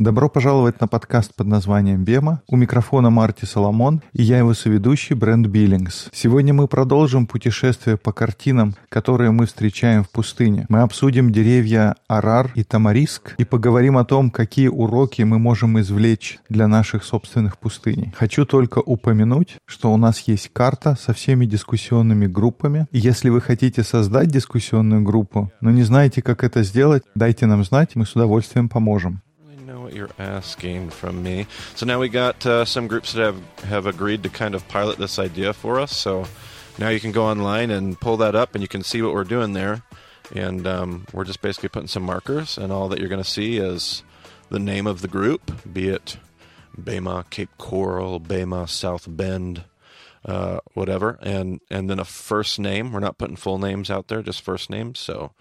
Добро пожаловать на подкаст под названием «Бема». У микрофона Марти Соломон и я его соведущий Брэнд Биллингс. Сегодня мы продолжим путешествие по картинам, которые мы встречаем в пустыне. Мы обсудим деревья Арар и Тамариск и поговорим о том, какие уроки мы можем извлечь для наших собственных пустыней. Хочу только упомянуть, что у нас есть карта со всеми дискуссионными группами. И если вы хотите создать дискуссионную группу, но не знаете, как это сделать, дайте нам знать, мы с удовольствием поможем. What you're asking from me. So now we got uh, some groups that have, have agreed to kind of pilot this idea for us. So now you can go online and pull that up and you can see what we're doing there. And um, we're just basically putting some markers, and all that you're going to see is the name of the group, be it Bema, Cape Coral, Bema, South Bend, uh, whatever, and and then a first name. We're not putting full names out there, just first names. So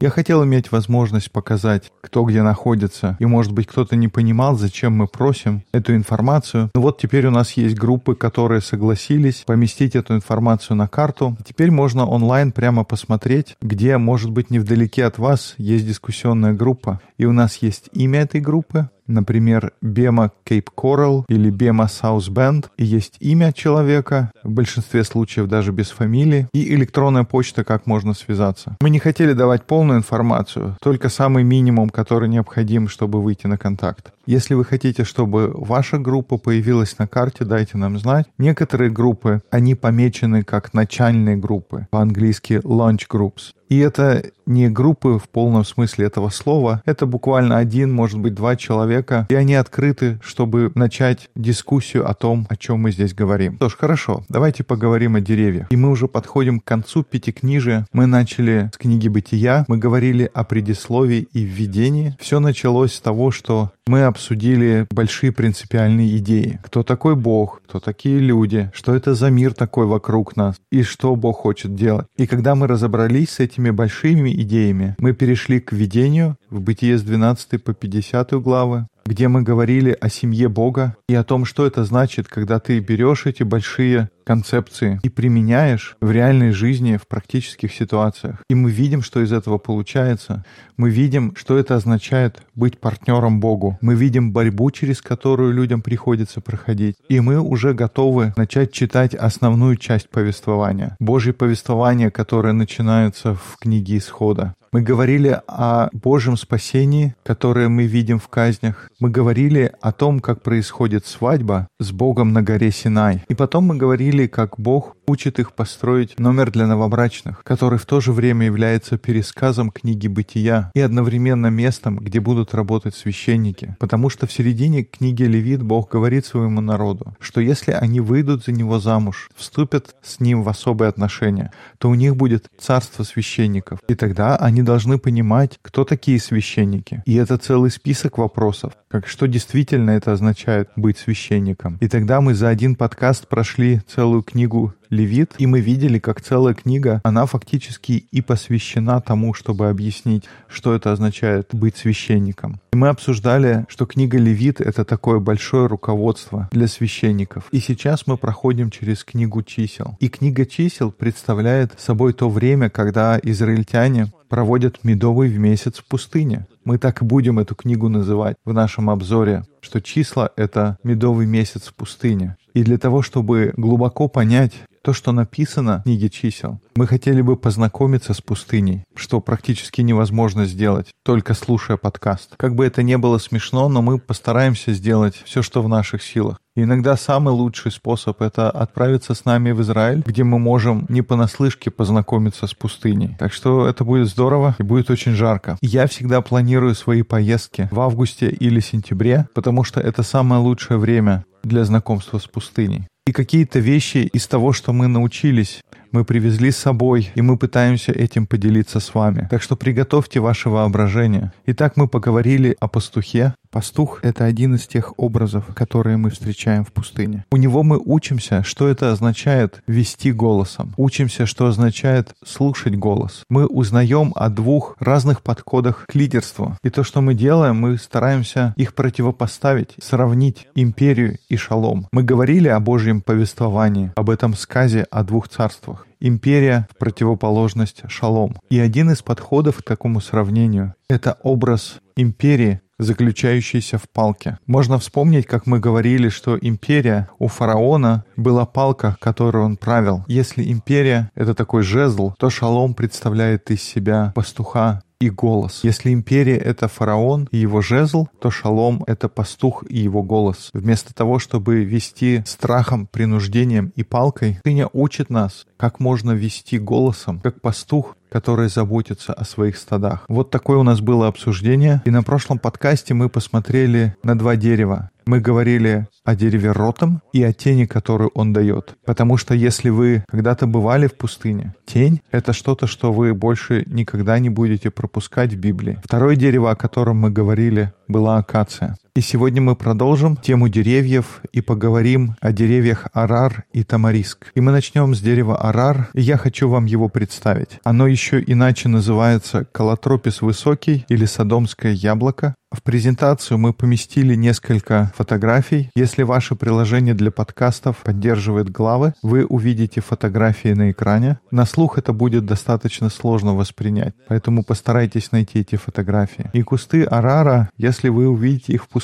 Я хотел иметь возможность показать, кто где находится, и, может быть, кто-то не понимал, зачем мы просим эту информацию. Но вот теперь у нас есть группы, которые согласились поместить эту информацию на карту. Теперь можно онлайн прямо посмотреть, где, может быть, невдалеке от вас есть дискуссионная группа. И у нас есть имя этой группы, например, Бема Cape Coral или Бема South Bend, и есть имя человека, в большинстве случаев даже без фамилии, и электронная почта, как можно связаться. Мы не хотели давать полную информацию, только самый минимум, который необходим, чтобы выйти на контакт. Если вы хотите, чтобы ваша группа появилась на карте, дайте нам знать. Некоторые группы, они помечены как начальные группы, по-английски launch groups. И это не группы в полном смысле этого слова, это буквально один, может быть, два человека, и они открыты, чтобы начать дискуссию о том, о чем мы здесь говорим. Что ж, хорошо, давайте поговорим о деревьях. И мы уже подходим к концу пятикнижия. Мы начали с книги «Бытия», мы говорили о предисловии и введении. Все началось с того, что мы обсудили большие принципиальные идеи. Кто такой Бог, кто такие люди, что это за мир такой вокруг нас и что Бог хочет делать. И когда мы разобрались с этими большими идеями, мы перешли к видению в Бытие с 12 по 50 главы, где мы говорили о семье Бога и о том, что это значит, когда ты берешь эти большие концепции и применяешь в реальной жизни, в практических ситуациях. И мы видим, что из этого получается. Мы видим, что это означает быть партнером Богу. Мы видим борьбу, через которую людям приходится проходить. И мы уже готовы начать читать основную часть повествования. Божье повествование, которое начинается в книге Исхода. Мы говорили о Божьем спасении, которое мы видим в казнях. Мы говорили о том, как происходит свадьба с Богом на горе Синай. И потом мы говорили, как Бог учит их построить номер для новобрачных, который в то же время является пересказом книги Бытия и одновременно местом, где будут работать священники. Потому что в середине книги Левит Бог говорит своему народу, что если они выйдут за него замуж, вступят с ним в особые отношения, то у них будет царство священников. И тогда они должны понимать, кто такие священники. И это целый список вопросов, как что действительно это означает быть священником. И тогда мы за один подкаст прошли целую книгу Левит, и мы видели, как целая книга, она фактически и посвящена тому, чтобы объяснить, что это означает быть священником. И мы обсуждали, что книга Левит — это такое большое руководство для священников. И сейчас мы проходим через книгу чисел. И книга чисел представляет собой то время, когда израильтяне проводят медовый месяц в пустыне. Мы так и будем эту книгу называть в нашем обзоре, что числа — это медовый месяц в пустыне. И для того, чтобы глубоко понять то, что написано в книге чисел, мы хотели бы познакомиться с пустыней, что практически невозможно сделать, только слушая подкаст. Как бы это ни было смешно, но мы постараемся сделать все, что в наших силах. Иногда самый лучший способ — это отправиться с нами в Израиль, где мы можем не понаслышке познакомиться с пустыней. Так что это будет здорово и будет очень жарко. Я всегда планирую свои поездки в августе или сентябре, потому что это самое лучшее время для знакомства с пустыней. И какие-то вещи из того, что мы научились, мы привезли с собой, и мы пытаемся этим поделиться с вами. Так что приготовьте ваше воображение. Итак, мы поговорили о пастухе. Пастух — это один из тех образов, которые мы встречаем в пустыне. У него мы учимся, что это означает вести голосом. Учимся, что означает слушать голос. Мы узнаем о двух разных подходах к лидерству. И то, что мы делаем, мы стараемся их противопоставить, сравнить империю и шалом. Мы говорили о Божьем повествовании, об этом сказе о двух царствах империя в противоположность шалом. И один из подходов к такому сравнению — это образ империи, заключающийся в палке. Можно вспомнить, как мы говорили, что империя у фараона была палка, которой он правил. Если империя — это такой жезл, то шалом представляет из себя пастуха, и голос. Если империя — это фараон и его жезл, то шалом — это пастух и его голос. Вместо того, чтобы вести страхом, принуждением и палкой, Тыня учит нас, как можно вести голосом, как пастух, который заботится о своих стадах. Вот такое у нас было обсуждение. И на прошлом подкасте мы посмотрели на два дерева. Мы говорили о дереве ротом и о тени, которую он дает. Потому что если вы когда-то бывали в пустыне, тень — это что-то, что вы больше никогда не будете пропускать в Библии. Второе дерево, о котором мы говорили, была акация. И сегодня мы продолжим тему деревьев и поговорим о деревьях Арар и Тамариск. И мы начнем с дерева Арар, и я хочу вам его представить. Оно еще иначе называется колотропис высокий или садомское яблоко. В презентацию мы поместили несколько фотографий. Если ваше приложение для подкастов поддерживает главы, вы увидите фотографии на экране. На слух это будет достаточно сложно воспринять, поэтому постарайтесь найти эти фотографии. И кусты Арара, если вы увидите их в пустыне,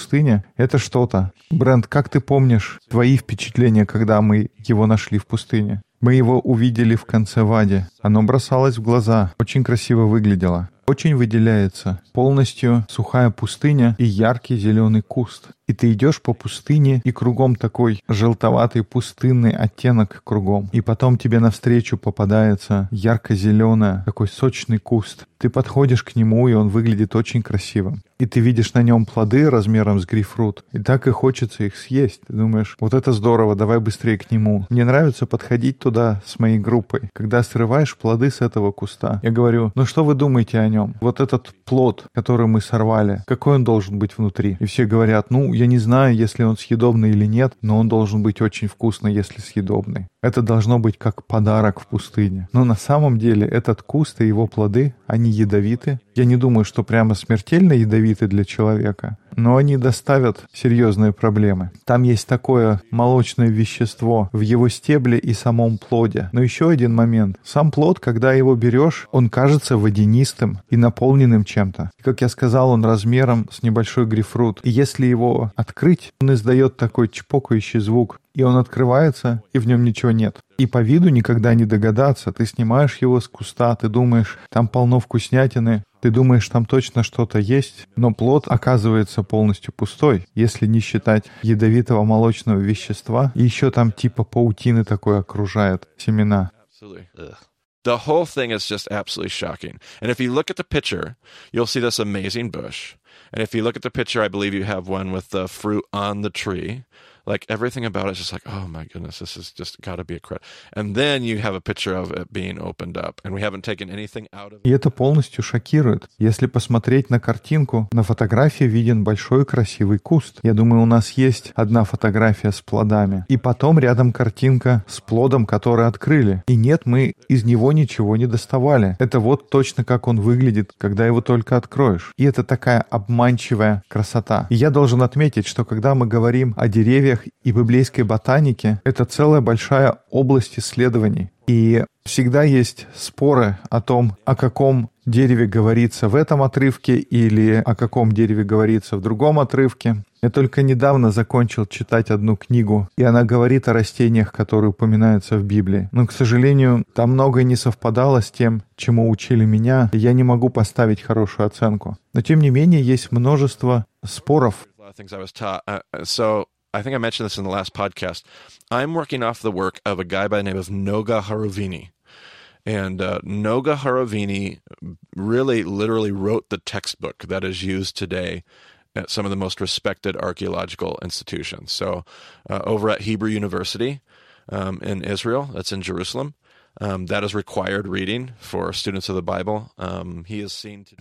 это что-то. Бренд, как ты помнишь твои впечатления, когда мы его нашли в пустыне? Мы его увидели в конце Вади. Оно бросалось в глаза, очень красиво выглядело очень выделяется полностью сухая пустыня и яркий зеленый куст. И ты идешь по пустыне, и кругом такой желтоватый пустынный оттенок кругом. И потом тебе навстречу попадается ярко-зеленый такой сочный куст. Ты подходишь к нему, и он выглядит очень красивым. И ты видишь на нем плоды размером с грейпфрут. И так и хочется их съесть. Ты думаешь, вот это здорово, давай быстрее к нему. Мне нравится подходить туда с моей группой. Когда срываешь плоды с этого куста. Я говорю, ну что вы думаете о нем? Вот этот плод, который мы сорвали, какой он должен быть внутри? И все говорят, ну, я не знаю, если он съедобный или нет, но он должен быть очень вкусный, если съедобный. Это должно быть как подарок в пустыне. Но на самом деле этот куст и его плоды, они ядовиты. Я не думаю, что прямо смертельно ядовиты для человека, но они доставят серьезные проблемы. Там есть такое молочное вещество в его стебле и самом плоде. Но еще один момент. Сам плод, когда его берешь, он кажется водянистым и наполненным чем-то. Как я сказал, он размером с небольшой грейпфрут. И если его открыть, он издает такой чпокающий звук и он открывается, и в нем ничего нет. И по виду никогда не догадаться. Ты снимаешь его с куста, ты думаешь, там полно вкуснятины, ты думаешь, там точно что-то есть, но плод оказывается полностью пустой, если не считать ядовитого молочного вещества. И еще там типа паутины такой окружает семена. The whole thing is just absolutely shocking. And if you look at the picture, you'll see this amazing bush. And if you look at the picture, I believe you have one with the fruit on the tree. Like everything about it is just like, oh my goodness, this has just got to be a credit. And then you have a picture of it being opened up, and we haven't taken anything out of. И это полностью шокирует. Если посмотреть на картинку, на фотографии виден большой красивый куст. Я думаю, у нас есть одна фотография с плодами. И потом рядом картинка с плодом, который открыли. И нет, мы из него ничего не доставали. Это вот точно как он выглядит, когда его только откроешь. И это такая обманчивая красота. И я должен отметить, что когда мы говорим о деревьях, деревьях и библейской ботанике — это целая большая область исследований. И всегда есть споры о том, о каком дереве говорится в этом отрывке или о каком дереве говорится в другом отрывке. Я только недавно закончил читать одну книгу, и она говорит о растениях, которые упоминаются в Библии. Но, к сожалению, там многое не совпадало с тем, чему учили меня, и я не могу поставить хорошую оценку. Но, тем не менее, есть множество споров. I think I mentioned this in the last podcast. I'm working off the work of a guy by the name of Noga Harovini. And uh, Noga Harovini really literally wrote the textbook that is used today at some of the most respected archaeological institutions. So, uh, over at Hebrew University um, in Israel, that's in Jerusalem,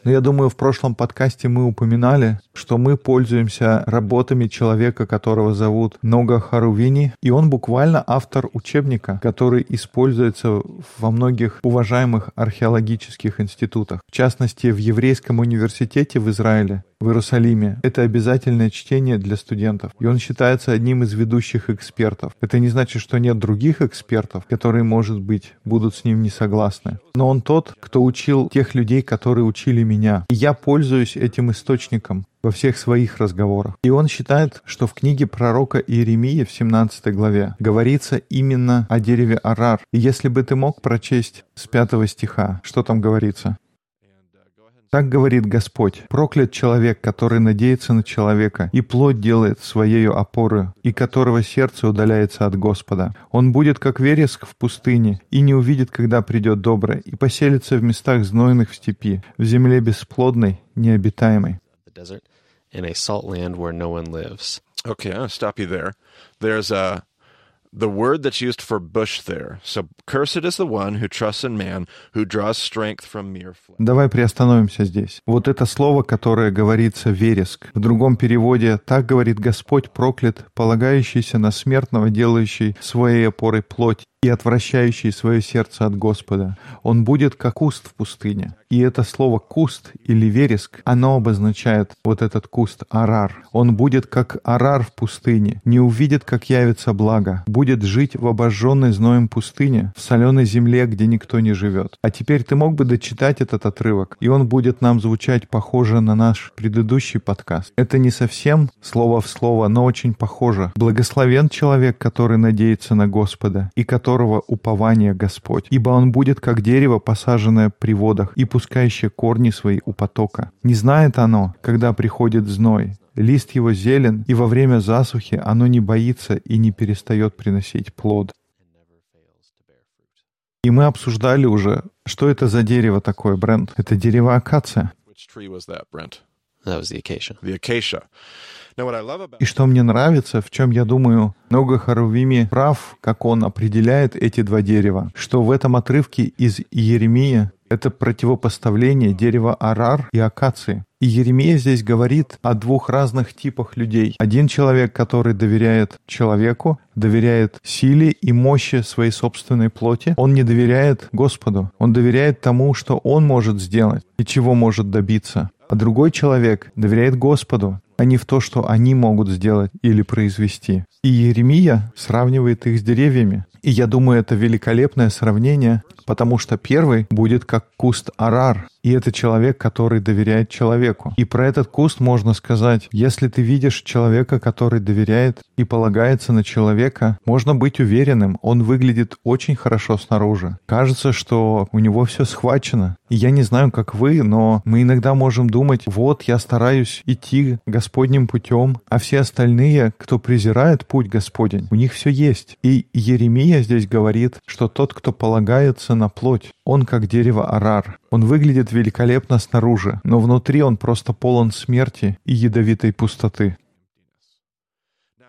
я думаю, в прошлом подкасте мы упоминали, что мы пользуемся работами человека, которого зовут Нога Харувини, и он буквально автор учебника, который используется во многих уважаемых археологических институтах. В частности, в Еврейском университете в Израиле в Иерусалиме. Это обязательное чтение для студентов. И он считается одним из ведущих экспертов. Это не значит, что нет других экспертов, которые, может быть, будут с ним не согласны. Но он тот, кто учил тех людей, которые учили меня. И я пользуюсь этим источником во всех своих разговорах. И он считает, что в книге пророка Иеремии в 17 главе говорится именно о дереве Арар. И если бы ты мог прочесть с 5 стиха, что там говорится? Так говорит Господь, проклят человек, который надеется на человека, и плоть делает своей опорой, и которого сердце удаляется от Господа. Он будет как вереск в пустыне, и не увидит, когда придет доброе, и поселится в местах знойных в степи, в земле бесплодной, необитаемой. Okay, I'll stop you there. There's a the word that's used for bush there. So cursed is the one who trusts in man, who draws strength from mere flesh. Давай приостановимся здесь. Вот это слово, которое говорится «вереск». В другом переводе «так говорит Господь проклят, полагающийся на смертного, делающий своей опорой плоть, и отвращающий свое сердце от Господа. Он будет как куст в пустыне. И это слово «куст» или «вереск», оно обозначает вот этот куст «арар». Он будет как арар в пустыне, не увидит, как явится благо, будет жить в обожженной зноем пустыне, в соленой земле, где никто не живет. А теперь ты мог бы дочитать этот отрывок, и он будет нам звучать похоже на наш предыдущий подкаст. Это не совсем слово в слово, но очень похоже. Благословен человек, который надеется на Господа и который которого упование Господь, ибо он будет как дерево, посаженное при водах и пускающее корни свои у потока. Не знает оно, когда приходит зной, лист его зелен, и во время засухи оно не боится и не перестает приносить плод. И мы обсуждали уже, что это за дерево такое, Брент. Это дерево акация. That was the acacia. The acacia. И что мне нравится, в чем я думаю, много Харувими прав, как он определяет эти два дерева, что в этом отрывке из Иеремии это противопоставление дерева арар и акации. И Еремия здесь говорит о двух разных типах людей. Один человек, который доверяет человеку, доверяет силе и мощи своей собственной плоти. Он не доверяет Господу. Он доверяет тому, что он может сделать и чего может добиться. А другой человек доверяет Господу, а не в то, что они могут сделать или произвести. И Еремия сравнивает их с деревьями. И я думаю, это великолепное сравнение, потому что первый будет как куст арар, и это человек, который доверяет человеку. И про этот куст можно сказать, если ты видишь человека, который доверяет и полагается на человека, можно быть уверенным, он выглядит очень хорошо снаружи. Кажется, что у него все схвачено. И я не знаю, как вы, но мы иногда можем думать, вот я стараюсь идти Господним путем, а все остальные, кто презирает путь Господень, у них все есть. И Еремия здесь говорит, что тот, кто полагается на плоть, он как дерево арар. Он выглядит великолепно снаружи, но внутри он просто полон смерти и ядовитой пустоты.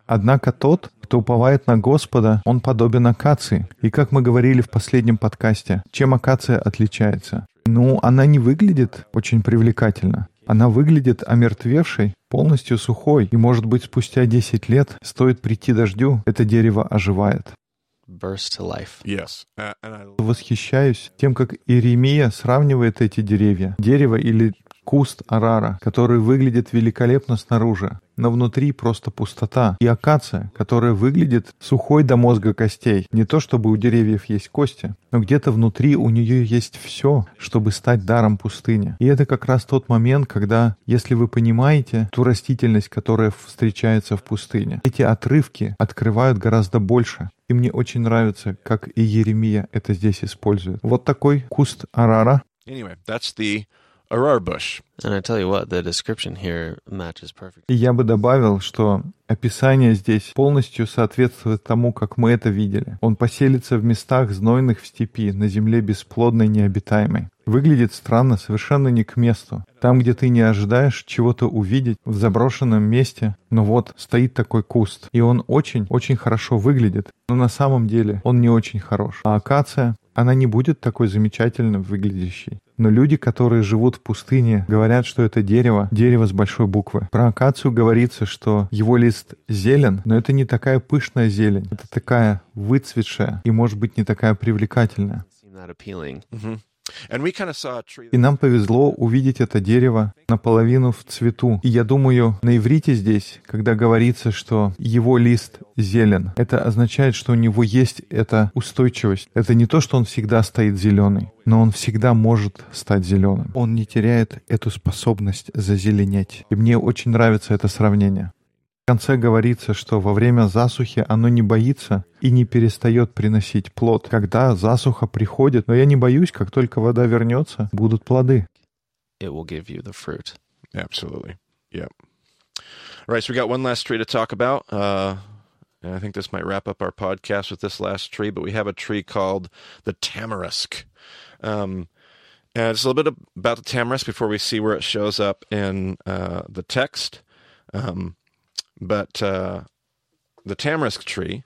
Однако тот, кто уповает на Господа, он подобен акации. И как мы говорили в последнем подкасте, чем акация отличается? Ну, она не выглядит очень привлекательно. Она выглядит омертвевшей, полностью сухой, и, может быть, спустя 10 лет, стоит прийти дождю, это дерево оживает. Yes. Uh, Восхищаюсь тем, как Иеремия сравнивает эти деревья. Дерево или куст арара, который выглядит великолепно снаружи, но внутри просто пустота. И акация, которая выглядит сухой до мозга костей. Не то, чтобы у деревьев есть кости, но где-то внутри у нее есть все, чтобы стать даром пустыни. И это как раз тот момент, когда, если вы понимаете ту растительность, которая встречается в пустыне, эти отрывки открывают гораздо больше. И мне очень нравится, как и Еремия это здесь использует. Вот такой куст арара. Anyway, that's the Arar bush. And I tell you what, the description here matches perfect. И я бы добавил, что описание здесь полностью соответствует тому, как мы это видели. Он поселится в местах знойных в степи, на земле бесплодной, необитаемой. Выглядит странно, совершенно не к месту. Там, где ты не ожидаешь чего-то увидеть, в заброшенном месте, но вот стоит такой куст, и он очень-очень хорошо выглядит, но на самом деле он не очень хорош. А акация, она не будет такой замечательно выглядящей. Но люди, которые живут в пустыне, говорят, что это дерево, дерево с большой буквы. Про акацию говорится, что его лист зелен, но это не такая пышная зелень. Это такая выцветшая и, может быть, не такая привлекательная. Mm-hmm. И нам повезло увидеть это дерево наполовину в цвету. И я думаю, на иврите здесь, когда говорится, что его лист зелен, это означает, что у него есть эта устойчивость. Это не то, что он всегда стоит зеленый, но он всегда может стать зеленым. Он не теряет эту способность зазеленеть. И мне очень нравится это сравнение. В конце говорится, что во время засухи оно не боится и не перестает приносить плод. Когда засуха приходит, но я не боюсь, как только вода вернется, будут плоды. It will give you the fruit. Absolutely. Yep. All right, so we got one last tree to talk about. Uh, and I think this might wrap up our podcast with this last tree, but we have a tree called the tamarisk. Um, and it's a little bit about the tamarisk before we see where it shows up in uh, the text. Um, but uh, the tamarisk tree,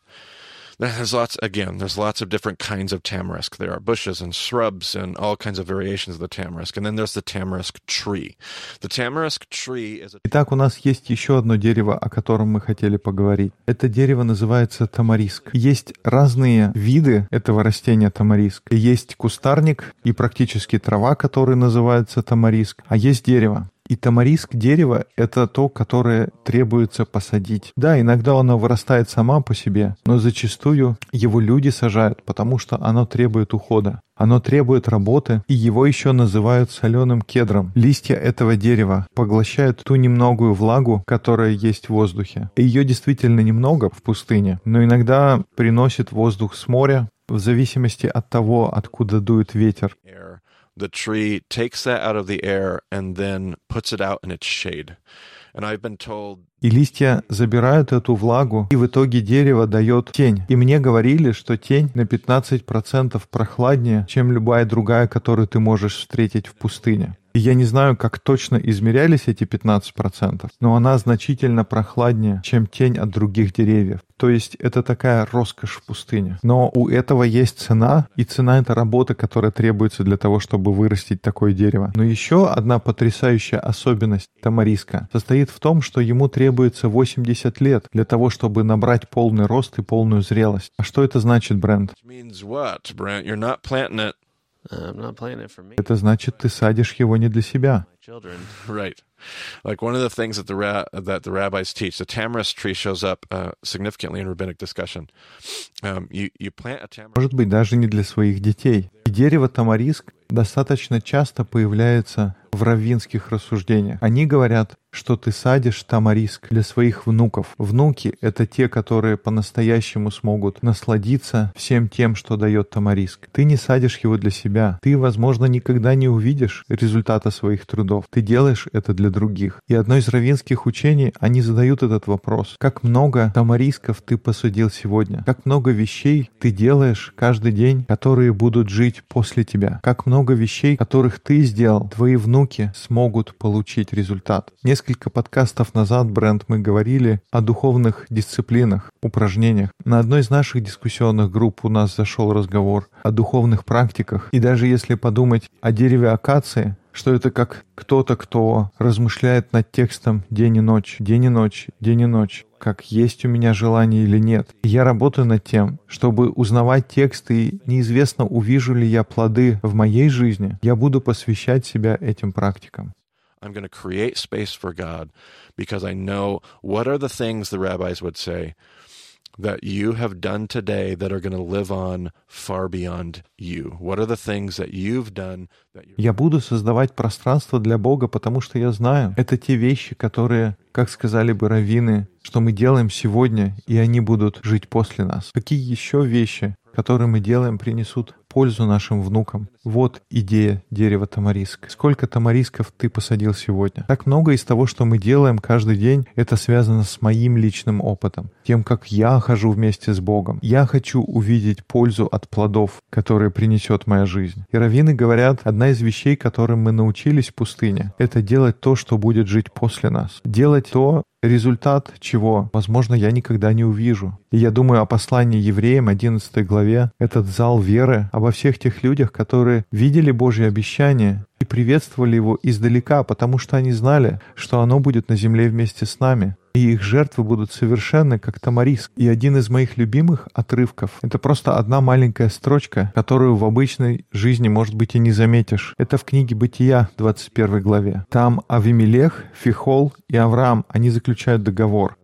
there's lots, again, there's lots of different kinds of tamarisk. There are bushes and shrubs and all kinds of variations of the tamarisk. And then there's the tamarisk tree. The tamarisk tree is a... Итак, у нас есть еще одно дерево, о котором мы хотели поговорить. Это дерево называется тамариск. Есть разные виды этого растения тамариск. Есть кустарник и практически трава, который называется тамариск, а есть дерево. И тамариск дерево — это то, которое требуется посадить. Да, иногда оно вырастает сама по себе, но зачастую его люди сажают, потому что оно требует ухода. Оно требует работы, и его еще называют соленым кедром. Листья этого дерева поглощают ту немногую влагу, которая есть в воздухе. Ее действительно немного в пустыне, но иногда приносит воздух с моря, в зависимости от того, откуда дует ветер the tree takes that out of the air and then puts it out in its shade. И листья забирают эту влагу, и в итоге дерево дает тень. И мне говорили, что тень на 15% прохладнее, чем любая другая, которую ты можешь встретить в пустыне. И я не знаю, как точно измерялись эти 15%, но она значительно прохладнее, чем тень от других деревьев. То есть это такая роскошь в пустыне. Но у этого есть цена, и цена — это работа, которая требуется для того, чтобы вырастить такое дерево. Но еще одна потрясающая особенность тамариска состоит в том, что ему требуется 80 лет для того, чтобы набрать полный рост и полную зрелость. А что это значит, Брент? Это значит, ты садишь его не для себя. Right. Like one of the things that the ra- that the rabbis teach, the tamarisk tree shows up uh, significantly in rabbinic discussion. Um, you, you plant a tamarisk... Может быть, даже не для своих детей. И дерево тамариск достаточно часто появляется в раввинских рассуждениях. Они говорят, что ты садишь тамариск для своих внуков. Внуки — это те, которые по-настоящему смогут насладиться всем тем, что дает тамариск. Ты не садишь его для себя. Ты, возможно, никогда не увидишь результата своих трудов. Ты делаешь это для других. И одно из раввинских учений, они задают этот вопрос. Как много тамарисков ты посадил сегодня? Как много вещей ты делаешь каждый день, которые будут жить после тебя? Как много вещей, которых ты сделал, твои внуки смогут получить результат? Несколько подкастов назад, Бренд, мы говорили о духовных дисциплинах, упражнениях. На одной из наших дискуссионных групп у нас зашел разговор о духовных практиках. И даже если подумать о дереве акации, что это как кто-то, кто размышляет над текстом день и ночь, день и ночь, день и ночь, как есть у меня желание или нет. Я работаю над тем, чтобы узнавать тексты, и неизвестно, увижу ли я плоды в моей жизни, я буду посвящать себя этим практикам. I'm going to create space for God because I know what are the things the rabbis would say that you have done today that are going to live on far beyond you? What are the things that you've done that you... Я буду создавать пространство для Бога, потому что я знаю, это те вещи, которые, как сказали бы раввины, что мы делаем сегодня, и они будут жить после нас. Какие еще вещи, которые мы делаем, принесут пользу нашим внукам. Вот идея дерева тамариск. Сколько тамарисков ты посадил сегодня? Так много из того, что мы делаем каждый день, это связано с моим личным опытом. Тем, как я хожу вместе с Богом. Я хочу увидеть пользу от плодов, которые принесет моя жизнь. И раввины говорят, одна из вещей, которым мы научились в пустыне, это делать то, что будет жить после нас. Делать то, результат чего, возможно, я никогда не увижу. И я думаю о послании евреям 11 главе, этот зал веры, обо всех тех людях, которые видели Божье обещание и приветствовали его издалека, потому что они знали, что оно будет на земле вместе с нами. и их жертвы будут совершенны, как тамариск. И один из моих любимых отрывков — это просто одна маленькая строчка, которую в обычной жизни, может быть, и не заметишь. Это в книге «Бытия», 21 главе. Там Авимелех, Фихол и Авраам, они заключают договор.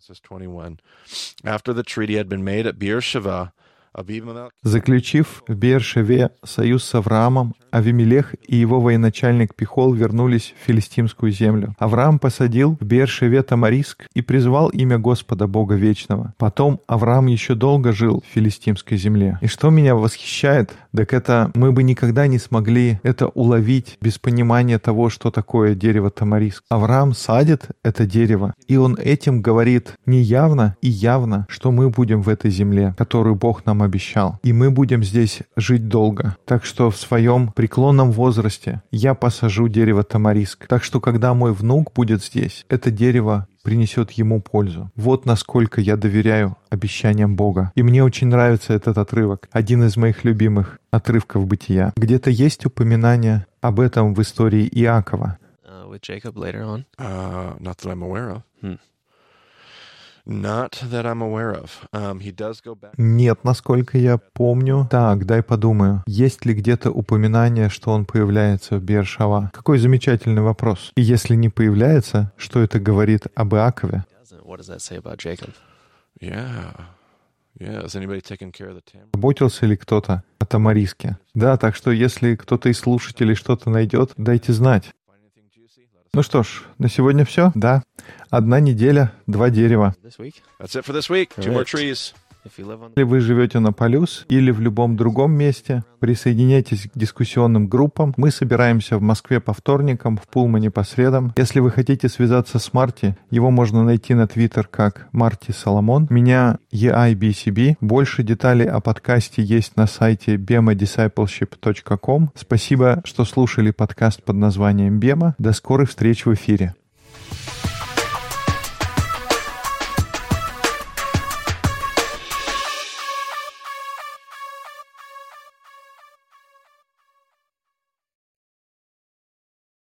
Заключив в Бершеве союз с Авраамом, Авимелех и его военачальник Пихол вернулись в филистимскую землю. Авраам посадил в Бершеве Тамариск и призвал имя Господа Бога Вечного. Потом Авраам еще долго жил в филистимской земле. И что меня восхищает, так это мы бы никогда не смогли это уловить без понимания того, что такое дерево Тамариск. Авраам садит это дерево, и он этим говорит неявно и явно, что мы будем в этой земле, которую Бог нам обещал. И мы будем здесь жить долго. Так что в своем преклонном возрасте я посажу дерево тамариск. Так что когда мой внук будет здесь, это дерево принесет ему пользу. Вот насколько я доверяю обещаниям Бога. И мне очень нравится этот отрывок, один из моих любимых отрывков бытия. Где-то есть упоминание об этом в истории Иакова. Uh, with Jacob later on? Uh, not that I'm aware of. Hmm. Нет, насколько я помню. Так, дай подумаю. Есть ли где-то упоминание, что он появляется в Бершава? Какой замечательный вопрос. И если не появляется, что это говорит об Иакове? What does that say about Jacob? Yeah. Yeah. Has anybody taken care of the tamarisk? Заботился ли кто-то о Тамариске? Да, так что если кто-то из слушателей что-то найдет, дайте знать. Ну что ж, на сегодня все. Да. Одна неделя, два дерева. That's it for this week. Two more trees. Если вы живете на Полюс или в любом другом месте, присоединяйтесь к дискуссионным группам. Мы собираемся в Москве по вторникам, в Пулмане по средам. Если вы хотите связаться с Марти, его можно найти на Твиттер как Марти Соломон. Меня EIBCB. Больше деталей о подкасте есть на сайте bemadiscipleship.com. Спасибо, что слушали подкаст под названием Бема. До скорых встреч в эфире.